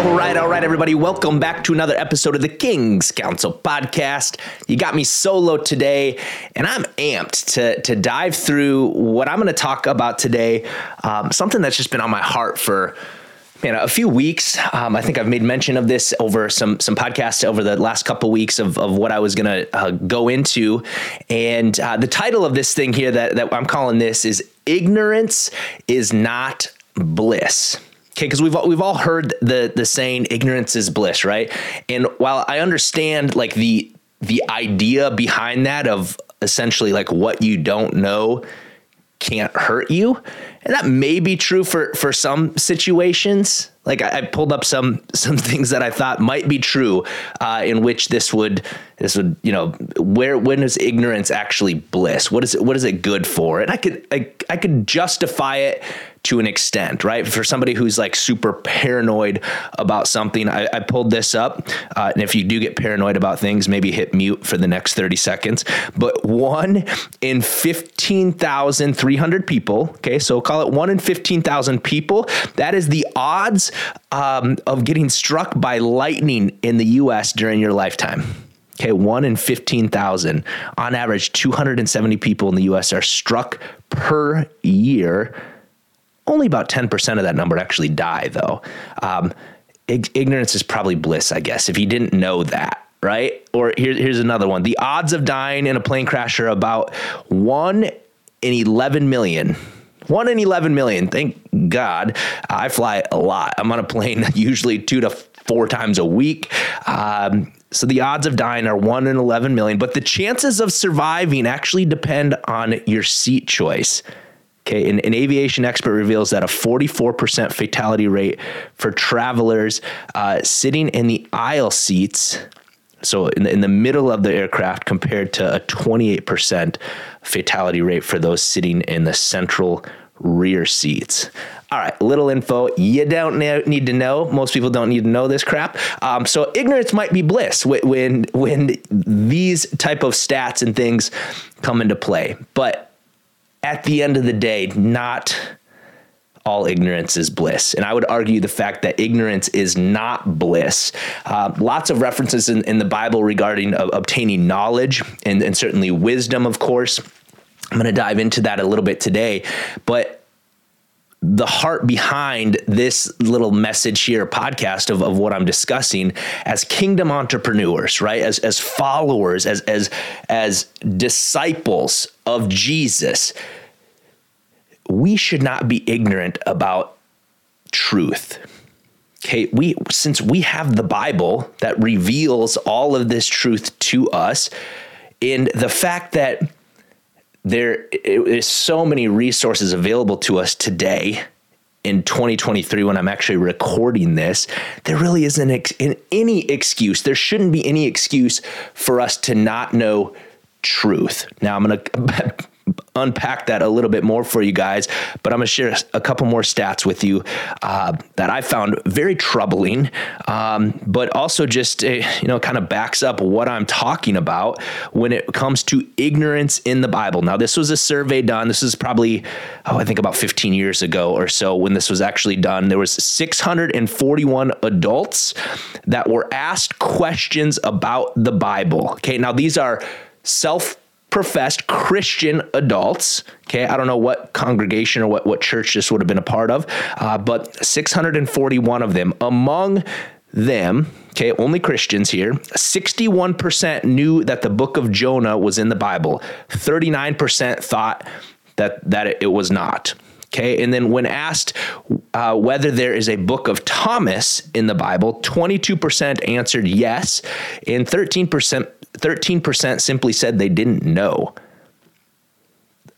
All right, all right, everybody. Welcome back to another episode of the King's Council podcast. You got me solo today, and I'm amped to, to dive through what I'm going to talk about today. Um, something that's just been on my heart for man, a few weeks. Um, I think I've made mention of this over some some podcasts over the last couple weeks of, of what I was going to uh, go into, and uh, the title of this thing here that, that I'm calling this is "Ignorance is Not Bliss." Okay, because we've all, we've all heard the the saying "ignorance is bliss," right? And while I understand like the the idea behind that of essentially like what you don't know can't hurt you, and that may be true for for some situations. Like I, I pulled up some some things that I thought might be true, uh, in which this would this would you know where when is ignorance actually bliss? What is it? What is it good for? And I could I, I could justify it to an extent, right? For somebody who's like super paranoid about something, I, I pulled this up. Uh, and if you do get paranoid about things, maybe hit mute for the next 30 seconds. But one in 15,300 people, okay, so call it one in 15,000 people, that is the odds um, of getting struck by lightning in the US during your lifetime. Okay, one in 15,000. On average, 270 people in the US are struck per year only about 10% of that number actually die, though. Um, ig- ignorance is probably bliss, I guess, if you didn't know that, right? Or here, here's another one. The odds of dying in a plane crash are about 1 in 11 million. 1 in 11 million. Thank God. I fly a lot. I'm on a plane usually two to four times a week. Um, so the odds of dying are 1 in 11 million, but the chances of surviving actually depend on your seat choice. Okay, an, an, aviation expert reveals that a 44% fatality rate for travelers uh, sitting in the aisle seats, so in the, in the middle of the aircraft, compared to a 28% fatality rate for those sitting in the central rear seats. All right, little info you don't need to know. Most people don't need to know this crap. Um, so ignorance might be bliss when when these type of stats and things come into play. But at the end of the day, not all ignorance is bliss. And I would argue the fact that ignorance is not bliss. Uh, lots of references in, in the Bible regarding uh, obtaining knowledge and, and certainly wisdom, of course. I'm going to dive into that a little bit today. But the heart behind this little message here podcast of, of what I'm discussing as kingdom entrepreneurs, right? As as followers, as as as disciples of Jesus, we should not be ignorant about truth. Okay, we since we have the Bible that reveals all of this truth to us, and the fact that there is so many resources available to us today in 2023 when I'm actually recording this, there really isn't ex- any excuse. There shouldn't be any excuse for us to not know truth. Now, I'm going to unpack that a little bit more for you guys, but I'm going to share a couple more stats with you uh, that I found very troubling, um, but also just uh, you know kind of backs up what I'm talking about when it comes to ignorance in the Bible. Now, this was a survey done. This is probably oh, I think about 15 years ago or so when this was actually done. There was 641 adults that were asked questions about the Bible. Okay, now these are self professed Christian adults. Okay, I don't know what congregation or what, what church this would have been a part of, uh, but 641 of them. Among them, okay, only Christians here, 61% knew that the book of Jonah was in the Bible, 39% thought that, that it, it was not. Okay, and then when asked uh, whether there is a book of Thomas in the Bible, 22% answered yes, and 13% 13% simply said they didn't know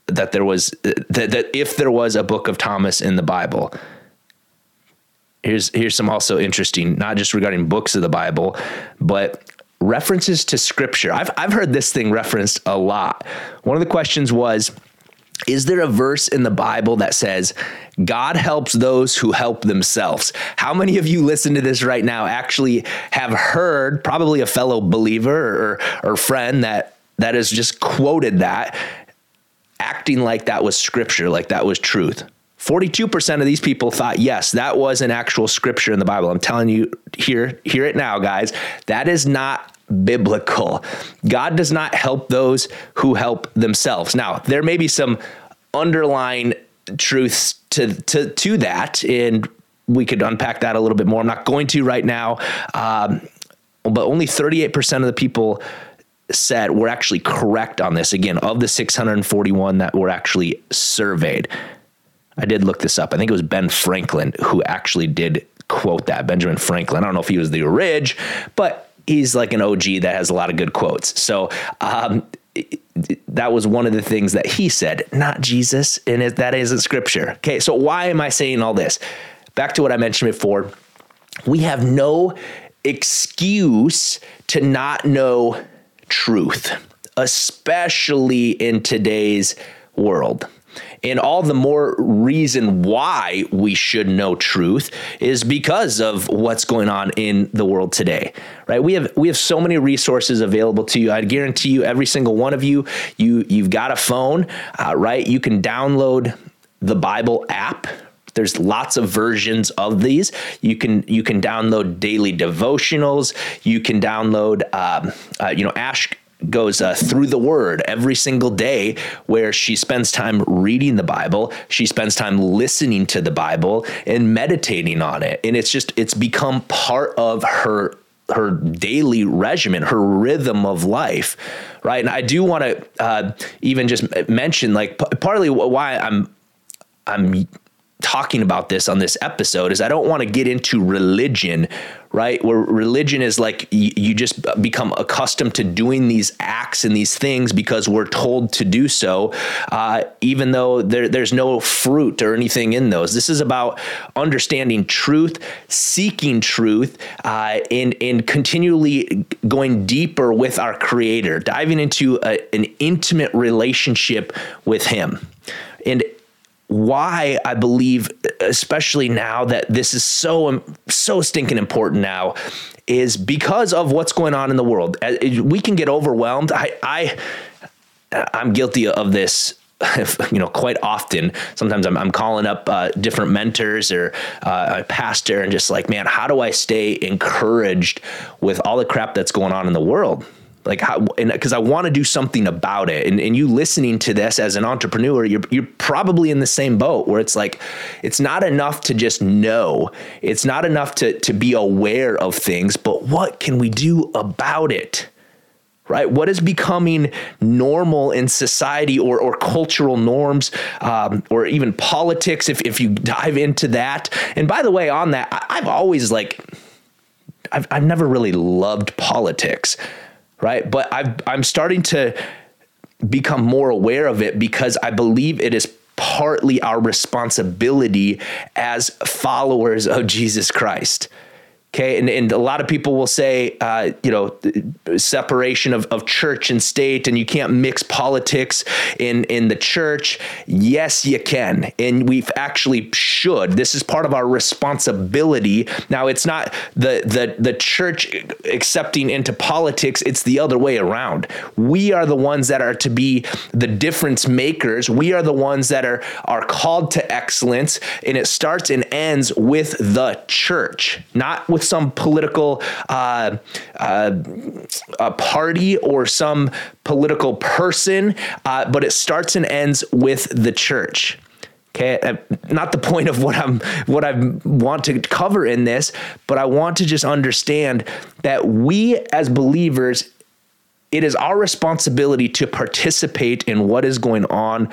that there was that, that if there was a book of Thomas in the Bible. Here's here's some also interesting, not just regarding books of the Bible, but references to scripture. I've I've heard this thing referenced a lot. One of the questions was is there a verse in the Bible that says, God helps those who help themselves? How many of you listen to this right now actually have heard, probably a fellow believer or, or friend that, that has just quoted that acting like that was scripture, like that was truth. 42% of these people thought, yes, that was an actual scripture in the Bible. I'm telling you, here, hear it now, guys. That is not biblical. God does not help those who help themselves. Now, there may be some underlying truths to, to, to that, and we could unpack that a little bit more. I'm not going to right now, um, but only 38% of the people said we're actually correct on this. Again, of the 641 that were actually surveyed. I did look this up. I think it was Ben Franklin who actually did quote that. Benjamin Franklin. I don't know if he was the orig, but he's like an OG that has a lot of good quotes. So um, that was one of the things that he said, not Jesus, and it, that isn't scripture. Okay, so why am I saying all this? Back to what I mentioned before. We have no excuse to not know truth, especially in today's world. And all the more reason why we should know truth is because of what's going on in the world today. Right? We have we have so many resources available to you. I guarantee you every single one of you you you've got a phone, uh, right? You can download the Bible app there's lots of versions of these you can you can download daily devotionals you can download um, uh, you know ash goes uh, through the word every single day where she spends time reading the bible she spends time listening to the bible and meditating on it. And it's just it's become part of her her daily regimen her rhythm of life right? And i do want to uh, even just mention like p- partly why i'm i'm talking about this on this episode is I don't want to get into religion right? Where religion is like you, you just become accustomed to doing these acts and these things because we're told to do so, uh, even though there, there's no fruit or anything in those. This is about understanding truth, seeking truth, uh, and, and continually going deeper with our Creator, diving into a, an intimate relationship with Him. And why I believe, especially now that this is so so stinking important now, is because of what's going on in the world. Uh, we can get overwhelmed. I I I'm guilty of this you know, quite often, sometimes I'm, I'm calling up uh, different mentors or uh, a pastor and just like, man, how do I stay encouraged with all the crap that's going on in the world? Like how and because i want to do something about it. And, and you listening to this as an entrepreneur you're, you're probably in the same boat where it's like it's not enough to just know. It's not enough to to be aware of things but what can we do about it? Right? What is becoming normal in society or, or cultural norms um, or even politics if, if you dive into that? And by the way on that I, i've always like I've, I've never really loved politics right? But i I'm starting to become more aware of it because I believe it is partly our responsibility as followers of Jesus Christ. Okay, and, and a lot of people will say, uh, you know, separation of, of church and state, and you can't mix politics in in the church. Yes, you can, and we've actually should. This is part of our responsibility. Now, it's not the the the church accepting into politics; it's the other way around. We are the ones that are to be the difference makers. We are the ones that are are called to excellence, and it starts and ends with the church, not with with some political uh, uh, party or some political person, uh, but it starts and ends with the church. Okay, uh, not the point of what I'm what I want to cover in this, but I want to just understand that we as believers, it is our responsibility to participate in what is going on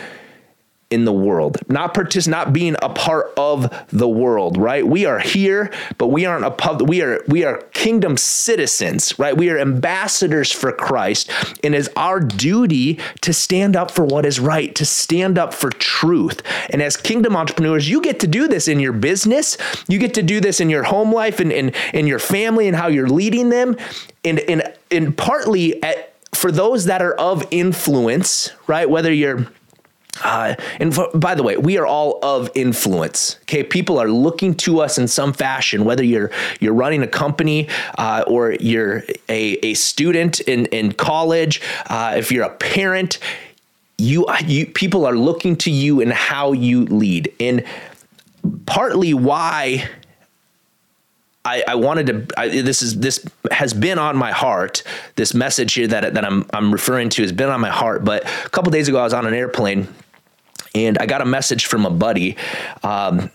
in the world, not partic- not being a part of the world, right? We are here, but we aren't a pub. We are we are kingdom citizens, right? We are ambassadors for Christ, and it is our duty to stand up for what is right, to stand up for truth. And as kingdom entrepreneurs, you get to do this in your business, you get to do this in your home life and in, in your family and how you're leading them, and and and partly at, for those that are of influence, right? Whether you're uh, and for, by the way, we are all of influence. Okay, people are looking to us in some fashion. Whether you're you're running a company uh, or you're a, a student in in college, uh, if you're a parent, you, you people are looking to you and how you lead. And partly why I, I, wanted to. I, this is this has been on my heart. This message here that that I'm I'm referring to has been on my heart. But a couple days ago, I was on an airplane, and I got a message from a buddy. Um,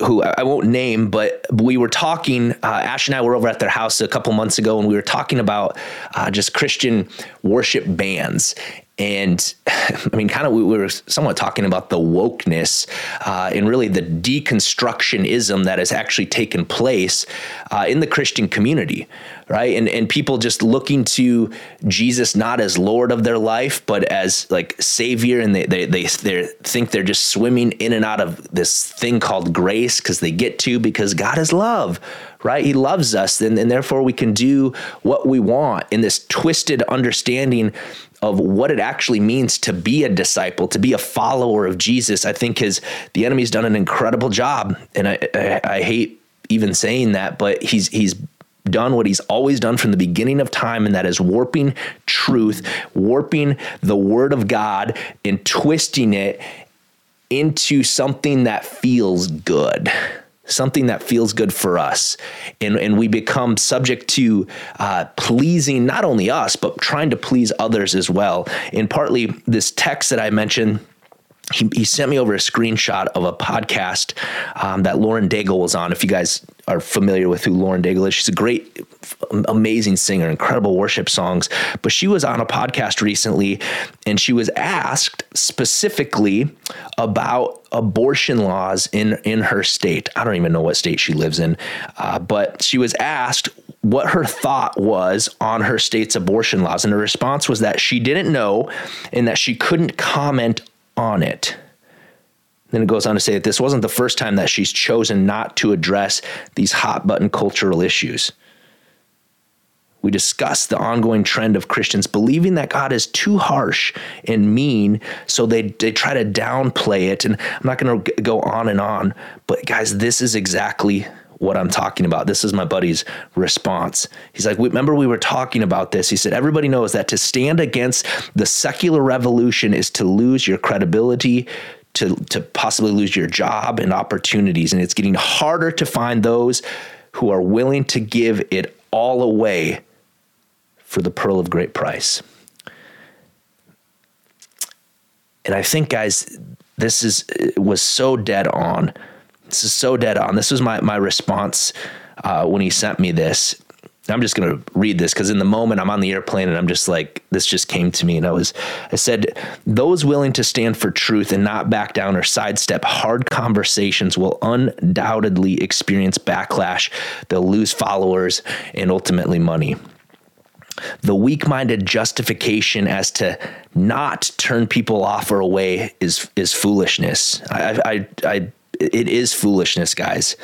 who I won't name, but we were talking. Uh, Ash and I were over at their house a couple months ago, and we were talking about uh, just Christian worship bands and I mean, kind of, we were somewhat talking about the wokeness uh, and really the deconstructionism that has actually taken place uh, in the Christian community, right? And and people just looking to Jesus not as Lord of their life, but as like Savior, and they they they they think they're just swimming in and out of this thing called grace because they get to because God is love, right? He loves us, and, and therefore we can do what we want in this twisted understanding of what it actually means to be a disciple, to be a follower of Jesus. I think his the enemy's done an incredible job, and I, I, I hate even saying that, but he's he's done what he's always done from the beginning of time, and that is warping truth, warping the word of God, and twisting it into something that feels good something that feels good for us. And, and we become subject to uh, pleasing not only us, but trying to please others as well. And partly this text that I mentioned. He, he sent me over a screenshot of a podcast um, that Lauren Daigle was on. If you guys are familiar with who Lauren Daigle is. She's a great, amazing singer, incredible worship songs. But she was on a podcast recently and she was asked specifically about abortion laws in, in her state. I don't even know what state she lives in, uh, but she was asked what her thought was on her state's abortion laws. And her response was that she didn't know and that she couldn't comment on it. Then it goes on to say that this wasn't the first time that she's chosen not to address these hot button cultural issues. We discuss the ongoing trend of Christians believing that God is too harsh and mean, so they, they try to downplay it. And I'm not going to go on and on, but guys, this is exactly what I'm talking about. This is my buddy's response. He's like, Remember, we were talking about this. He said, Everybody knows that to stand against the secular revolution is to lose your credibility, to, to possibly lose your job and opportunities. And it's getting harder to find those who are willing to give it all away for the pearl of great price. And I think, guys, this is was so dead on. This is so dead on. This was my my response uh, when he sent me this. I'm just going to read this because in the moment I'm on the airplane and I'm just like, this just came to me. And I was, I said, those willing to stand for truth and not back down or sidestep hard conversations will undoubtedly experience backlash. They'll lose followers and ultimately money. The weak minded justification as to not turn people off or away is, is foolishness. I, I, I, it is foolishness, guys.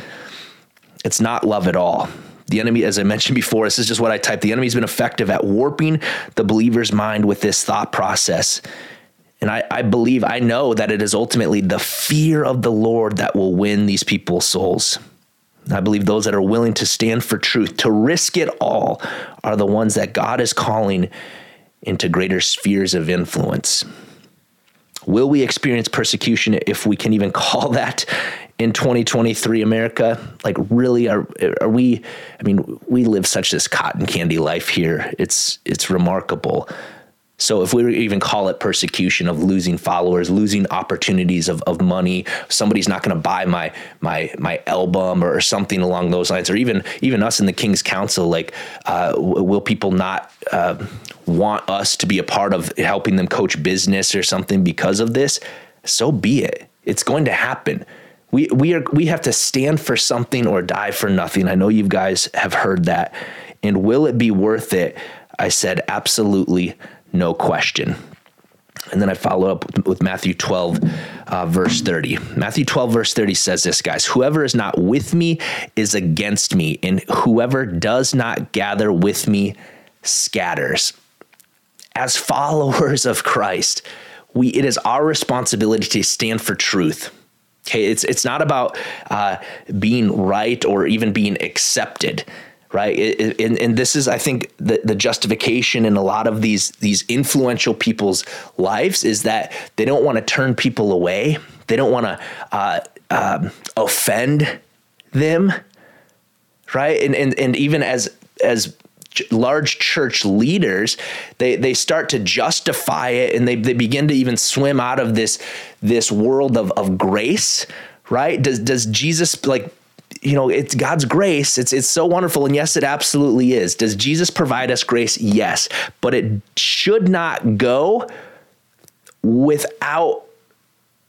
It's not love at all. The enemy, as I mentioned before, this is just what I typed. The enemy's been effective at warping the believer's mind with this thought process. And I, I believe, I know that it is ultimately the fear of the Lord that will win these people's souls. I believe those that are willing to stand for truth, to risk it all, are the ones that God is calling into greater spheres of influence. Will we experience persecution if we can even call that in 2023 America? Like, really, are are we? I mean, we live such this cotton candy life here. It's it's remarkable. So if we even call it persecution of losing followers, losing opportunities of, of money, somebody's not going to buy my my my album or, something along those lines, or even even us in the King's Council, like uh, will people not uh, want us to be a part of helping them coach business or something because of this? So be it. It's going to happen. We we are we have to stand for something or die for nothing. I know you guys have heard that. And will it be worth it? I said absolutely no question. And then I follow up with Matthew 12, uh, verse 30. Matthew 12, verse 30 says this, guys Whoever is not with me is against me, and whoever does not gather with me scatters. As followers of Christ, we, it is our responsibility to stand for truth Okay, it's it's not about uh, being right or even being accepted, right? and, and this is, I think, the, the justification in a lot of these these influential people's lives is that they don't want to turn people away. They don't want to uh, um, offend them, right? And, and and even as as large church leaders they they start to justify it and they, they begin to even swim out of this this world of, of grace right does does jesus like you know it's god's grace. It's it's so wonderful. And yes it absolutely is. Does jesus provide us grace? Yes. But it should not go without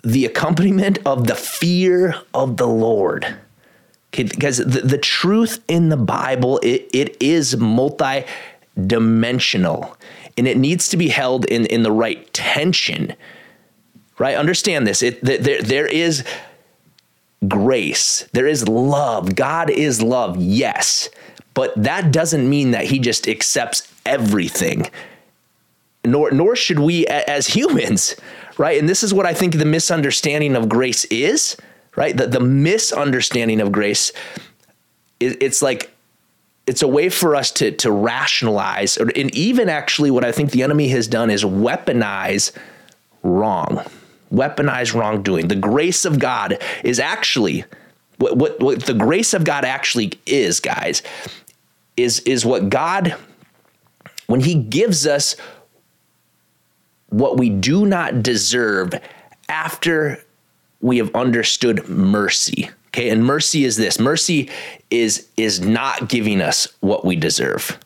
the accompaniment of the fear of the lord. Okay, because the, the truth in the Bible, it, it is multi-dimensional. And it needs to be held in, in the right tension. Right? Understand this. It there, there is grace. There is love. God is love, yes. But that doesn't mean that he just accepts everything. Nor nor should we as humans, right? And this is what I think the misunderstanding of grace is right? The, the misunderstanding of grace, it, it's like, it's a way for us to, to rationalize, and even actually, what I think the enemy has done is weaponize wrong, weaponize wrongdoing. The grace of God is actually what, what, what the grace of God actually is, guys, is, is what God, when He gives us what we do not deserve after we have understood mercy. Okay, and mercy is this. Mercy is is not giving us what we deserve.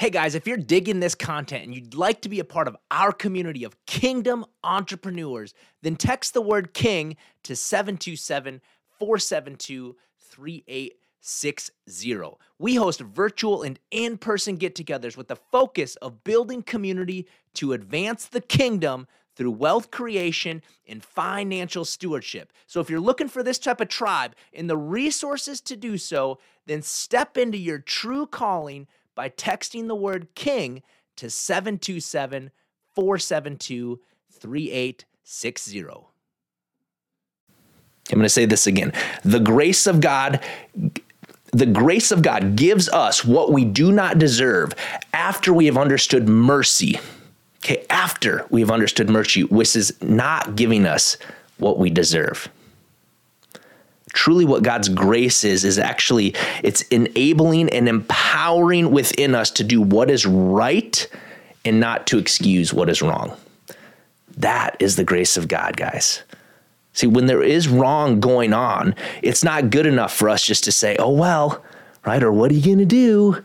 Hey guys, if you're digging this content and you'd like to be a part of our community of kingdom entrepreneurs, then text the word king to 727 472 3860. We host virtual and in person get togethers with the focus of building community to advance the kingdom through wealth creation and financial stewardship. So, if you're looking for this type of tribe and the resources to do so, then step into your true calling by texting the word king to 727 472 3860. I'm going to say this again. The grace of God the grace of God gives us what we do not deserve after we have understood mercy. Okay, after we've understood mercy, which is not giving us what we deserve. Truly, what God's grace is, is actually it's enabling and empowering within us to do what is right and not to excuse what is wrong. That is the grace of God, guys. See, when there is wrong going on, it's not good enough for us just to say, oh, well, right? Or what are you going to do?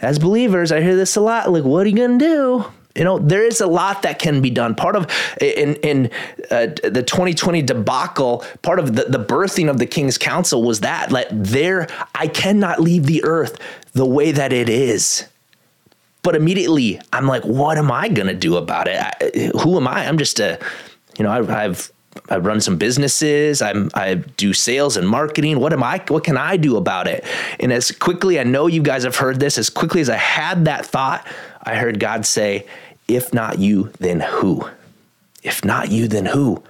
As believers, I hear this a lot like, what are you going to do? You know there is a lot that can be done part of in in uh, the 2020 debacle part of the, the birthing of the king's council was that like there i cannot leave the earth the way that it is but immediately i'm like what am i going to do about it I, who am i i'm just a you know I, i've I run some businesses. I'm I do sales and marketing. What am I? What can I do about it? And as quickly, I know you guys have heard this. As quickly as I had that thought, I heard God say, if not you, then who? If not you, then who?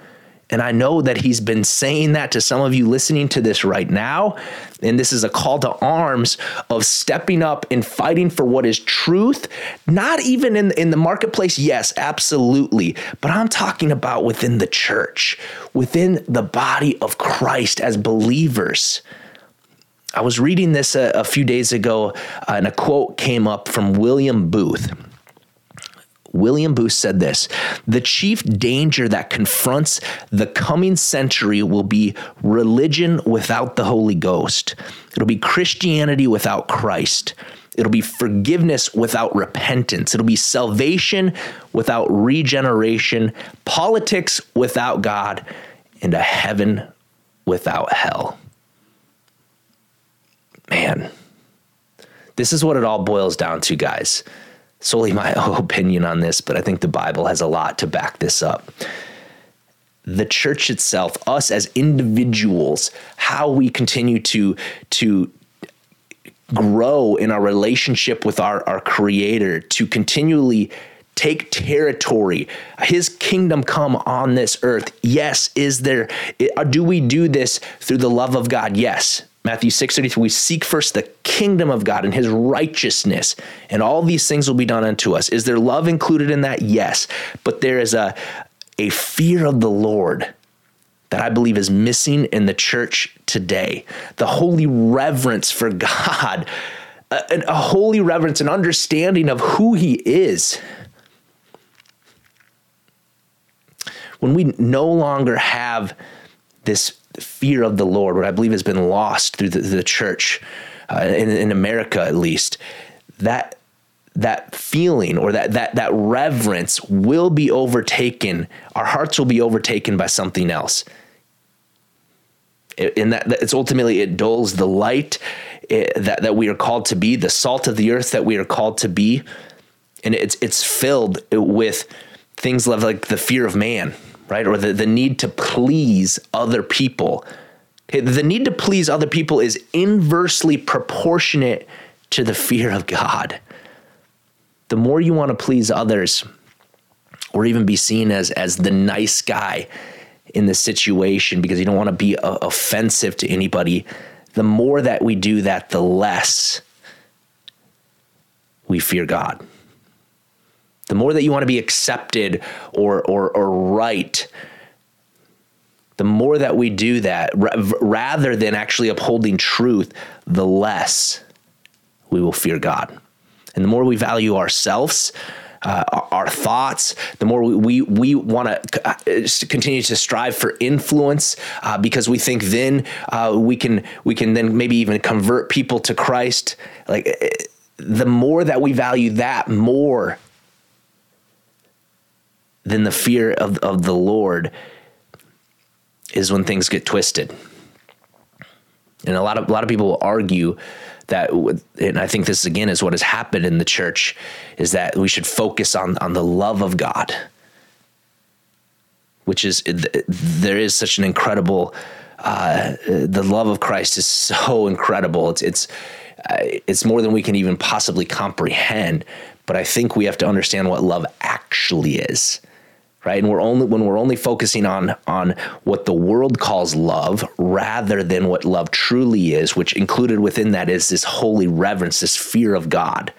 And I know that he's been saying that to some of you listening to this right now. And this is a call to arms of stepping up and fighting for what is truth, not even in, in the marketplace. Yes, absolutely. But I'm talking about within the church, within the body of Christ as believers. I was reading this a, a few days ago, uh, and a quote came up from William Booth. William Booth said this The chief danger that confronts the coming century will be religion without the Holy Ghost. It'll be Christianity without Christ. It'll be forgiveness without repentance. It'll be salvation without regeneration, politics without God, and a heaven without hell. Man, this is what it all boils down to, guys solely my opinion on this, but I think the Bible has a lot to back this up. The church itself, us as individuals, how we continue to to grow in our relationship with our, our creator, to continually take territory, his kingdom come on this earth. Yes, is there, do we do this through the love of God? Yes. Matthew 6:33 we seek first the kingdom of God and his righteousness and all these things will be done unto us. Is there love included in that? Yes. But there is a a fear of the Lord that I believe is missing in the church today. The holy reverence for God, a, a holy reverence and understanding of who he is. When we no longer have this fear of the Lord, what I believe has been lost through the, the church, uh, in, in America at least, that that feeling or that that that reverence will be overtaken. Our hearts will be overtaken by something else. In that, it's ultimately it dulls the light it, that that we are called to be, the salt of the earth that we are called to be, and it's it's filled with things like the fear of man, right? Or the, the need to please other people. The need to please other people is inversely proportionate to the fear of God. The more you want to please others, or even be seen as as the nice guy in the situation because you don't want to be uh, offensive to anybody, the more that we do that, the less we fear God. The more that you want to be accepted or, or, or right, the more that we do that, rather than actually upholding truth, the less we will fear God. And the more we value ourselves, uh, our thoughts, the more we we, we want to uh, continue to strive for influence uh, because we think then uh, we can we can then maybe even convert people to Christ. Like eh, the more that we value that, more than the fear of, of the Lord is when things get twisted. And a lot of a lot of people will argue that, and I think this again is what has happened in the church, is that we should focus on on the love of God, which is there is such an incredible. Uh, the love of Christ is so incredible. It's it's uh, it's more than we can even possibly comprehend. But I think we have to understand what love actually is right? And we're only when we're only focusing on on what the world calls love rather than what love truly is which included within that is this holy reverence this fear of god.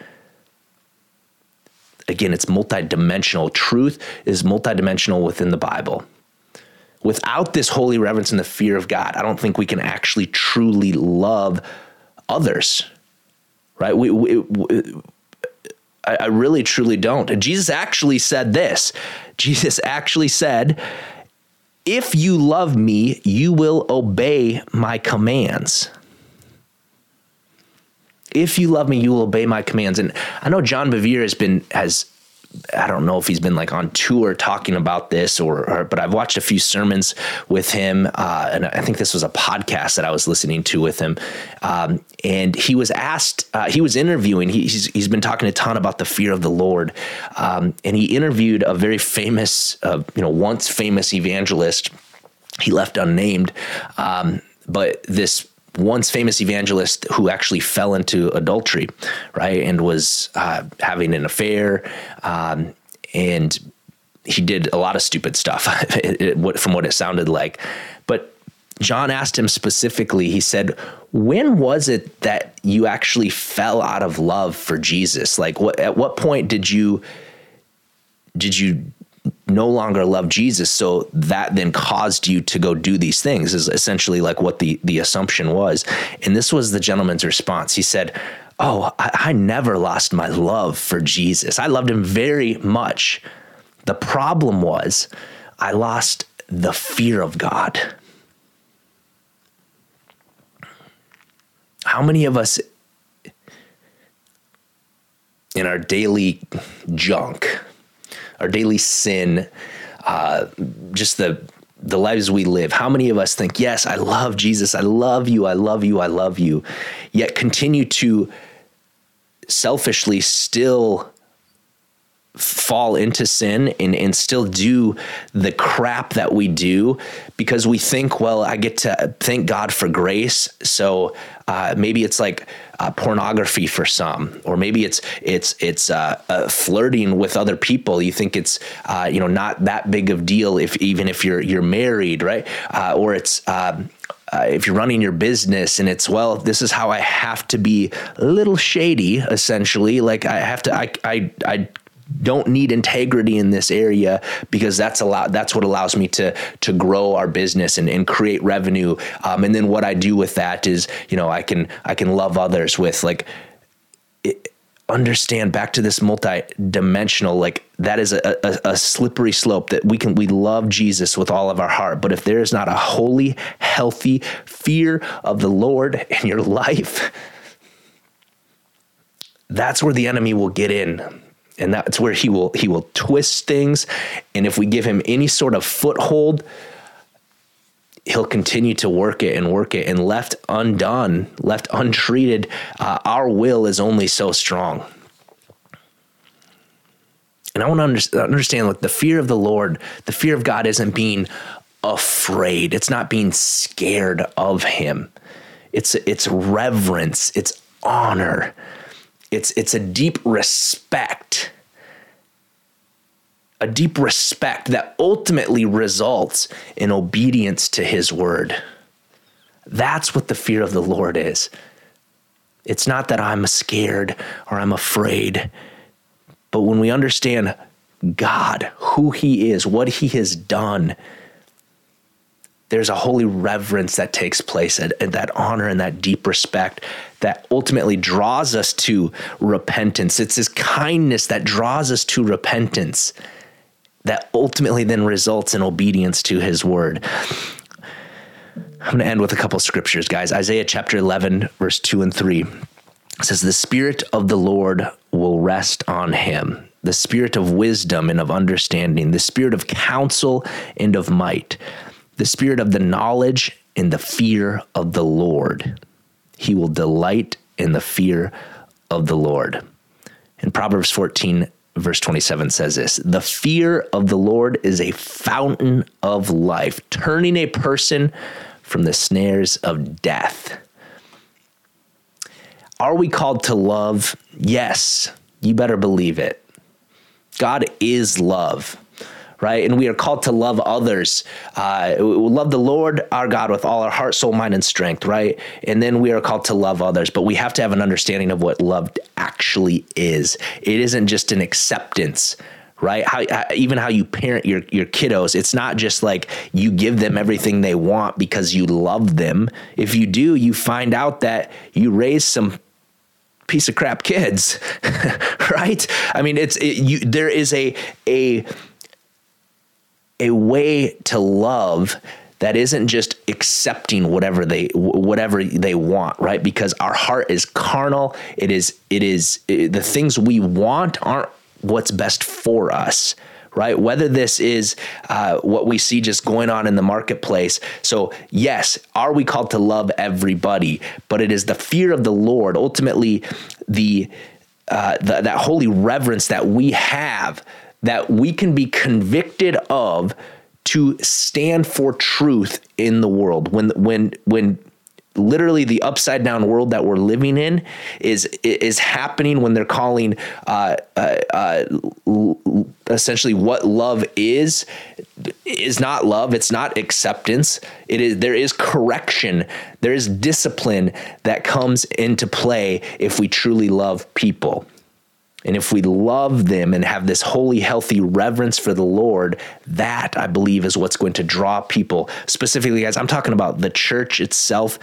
Again it's multidimensional. Truth is multidimensional within the bible. Without this holy reverence and the fear of god i don't think we can actually truly love others right? We, we, we I, I really truly don't. And Jesus actually said this Jesus actually said, If you love me, you will obey my commands. If you love me, you will obey my commands. And I know John Bevere has been has I don't know if he's been like on tour talking about this or, or but I've watched a few sermons with him. Uh, and I think this was a podcast that I was listening to with him. Um, and he was asked, uh, he was interviewing, he, he's, he's been talking a ton about the fear of the Lord. Um, and he interviewed a very famous, uh, you know, once famous evangelist. He left unnamed. Um, but this once famous evangelist who actually fell into adultery, right, and was uh, having an affair, um, and he did a lot of stupid stuff, from what it sounded like. But John asked him specifically. He said, "When was it that you actually fell out of love for Jesus? Like, what at what point did you did you no longer love Jesus. So that then caused you to go do these things is essentially like what the, the assumption was. And this was the gentleman's response. He said, Oh, I, I never lost my love for Jesus. I loved him very much. The problem was I lost the fear of God. How many of us in our daily junk, our daily sin, uh, just the the lives we live. How many of us think, yes, I love Jesus, I love you, I love you, I love you, yet continue to selfishly still fall into sin and, and still do the crap that we do because we think, well, I get to thank God for grace. So uh, maybe it's like uh, pornography for some, or maybe it's it's it's uh, uh flirting with other people. You think it's uh, you know not that big of deal if even if you're you're married, right? Uh, or it's uh, if you're running your business and it's well this is how i have to be a little shady essentially like i have to i i, I don't need integrity in this area because that's a lot that's what allows me to to grow our business and, and create revenue. Um, and then what i do with that is you know i can i can love others with like it, understand back to this multi-dimensional like that is a, a, a, slippery slope that we can we love jesus with all of our heart. But if there is not a holy healthy fear of the lord in your life that's where the enemy will get in and that's where he will he will twist things. And if we give him any sort of foothold he'll continue to work it and work it. And left undone left untreated uh, our will is only so strong. And i want to understand like the fear of the lord the fear of god isn't being afraid. It's not being scared of him. It's it's reverence. It's honor it's it's a deep respect a deep respect that ultimately results in obedience to his word. That's what the fear of the Lord is. It's not that I'm scared or I'm afraid, but when we understand God, who he is, what he has done, there's a holy reverence that takes place and, and, that honor and that deep respect that ultimately draws us to repentance. It's his kindness that draws us to repentance that ultimately then results in obedience to his word. I'm going to end with a couple scriptures, guys. Isaiah chapter 11, verse 2 and 3 says, The Spirit of the Lord will rest on him, the Spirit of wisdom and of understanding, the Spirit of counsel and of might, the Spirit of the knowledge and the fear of the Lord. He will delight in the fear of the Lord. In Proverbs 14, verse 27 says this The fear of the Lord is a fountain of life, turning a person from the snares of death. Are we called to love? Yes, you better believe it. God is love right? And we are called to love others. Uh, we love the Lord our God with all our heart, soul, mind, and strength, right? And then we are called to love others, but we have to have an understanding of what love actually is. It isn't just an acceptance right? How, even how you parent your your kiddos, it's not just like you give them everything they want because you love them. If you do, you find out that you raise some piece of crap kids, right? I mean, it's it, you. There is a a a way to love that isn't just accepting whatever they whatever they want right? Because our heart is carnal. It is it is it, the things we want aren't what's best for us right? Whether this is uh, what we see just going on in the marketplace. So yes are we called to love everybody? But it is the fear of the lord ultimately the, uh, the that holy reverence that we have that we can be convicted of to stand for truth in the world. When when when literally the upside down world that we're living in is is happening when they're calling uh, uh, uh, essentially what love is is not love. It's not acceptance. It is there is correction. There is discipline that comes into play if we truly love people and if we love them and have this holy, healthy reverence for the Lord, that I believe is what's going to draw people. Specifically, guys, I'm talking about the church itself,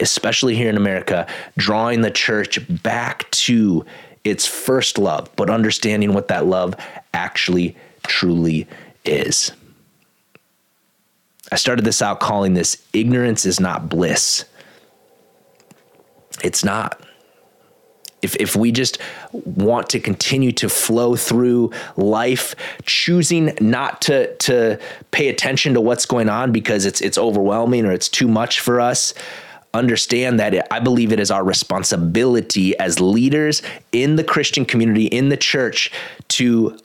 especially here in America, drawing the church back to its first love, but understanding what that love actually truly is. I started this out calling this ignorance is not bliss. It's not if, if we just want to continue to flow through life, choosing not to to pay attention to what's going on because it's it's overwhelming or it's too much for us, understand that it, I believe it is our responsibility as leaders in the Christian community in the church to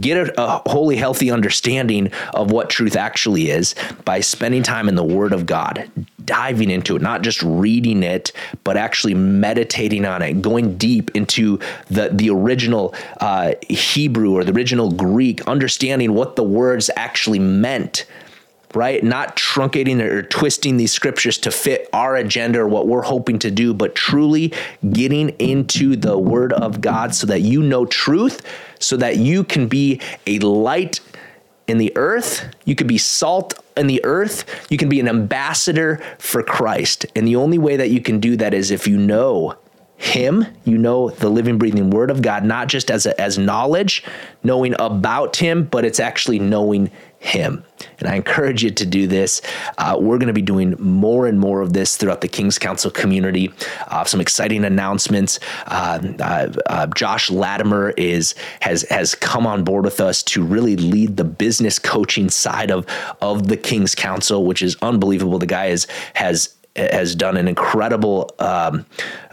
get a, a, holy, healthy understanding of what truth actually is by spending time in the Word of God, diving into it, not just reading it, but actually meditating on it, going deep into the the original uh, Hebrew or the original Greek, understanding what the words actually meant right? Not truncating or twisting these scriptures to fit our agenda or what we're hoping to do, but truly getting into the word of God so that you know truth, so that you can be a light in the earth, you could be salt in the earth, you can be an ambassador for Christ. And the only way that you can do that is if you know him you know the living breathing word of god not just as a, as knowledge knowing about him but it's actually knowing him. And I encourage you to do this. Uh, we're going to be doing more and more of this throughout the King's Council community. Uh, some exciting announcements. Uh, uh, uh, Josh Latimer is has has come on board with us to really lead the business coaching side of of the King's Council, which is unbelievable. The guy is has has done an incredible um,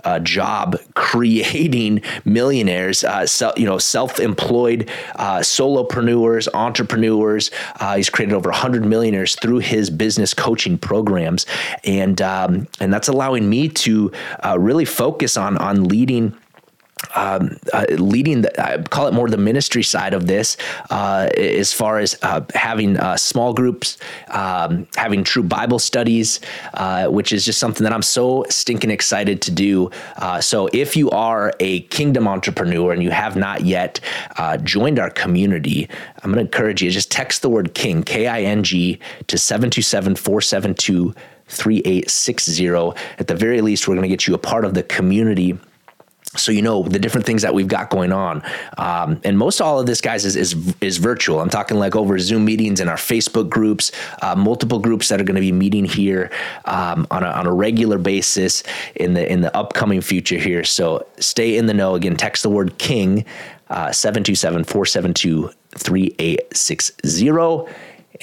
uh, job creating millionaires, uh, you know, self-employed uh, solopreneurs, entrepreneurs. Uh, he's created over 100 millionaires through his business coaching programs, and um, and that's allowing me to uh, really focus on on leading um, uh, leading the, I call it more the ministry side of this, uh, as far as uh, having uh, small groups, um, having true Bible studies, uh, which is just something that I'm so stinking excited to do. Uh, so if you are a kingdom entrepreneur and you have not yet joined our community, I'm going to encourage you just text the word King, K I N G, to 727 472 3860. At the very least, we're going to get you a part of the community so you know the different things that we've got going on um, and most all of this guys is, is is virtual. I'm talking like over zoom meetings and our facebook groups uh, multiple groups that are going to be meeting here um, on, a, on a regular basis in the in the upcoming future here. So stay in the know. Again text the word king uh, 727-472-3860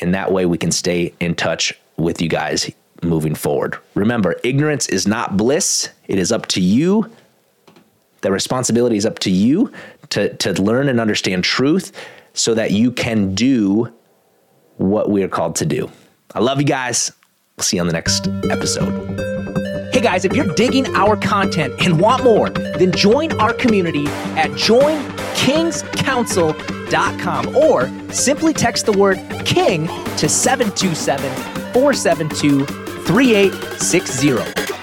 and that way we can stay in touch with you guys moving forward. Remember ignorance is not bliss. It is up to you the responsibility is up to you to, to learn and understand truth so that you can do what we are called to do. I love you guys. We'll see you on the next episode. Hey guys, if you're digging our content and want more, then join our community at joinkingscouncil.com or simply text the word king to 727 472 3860.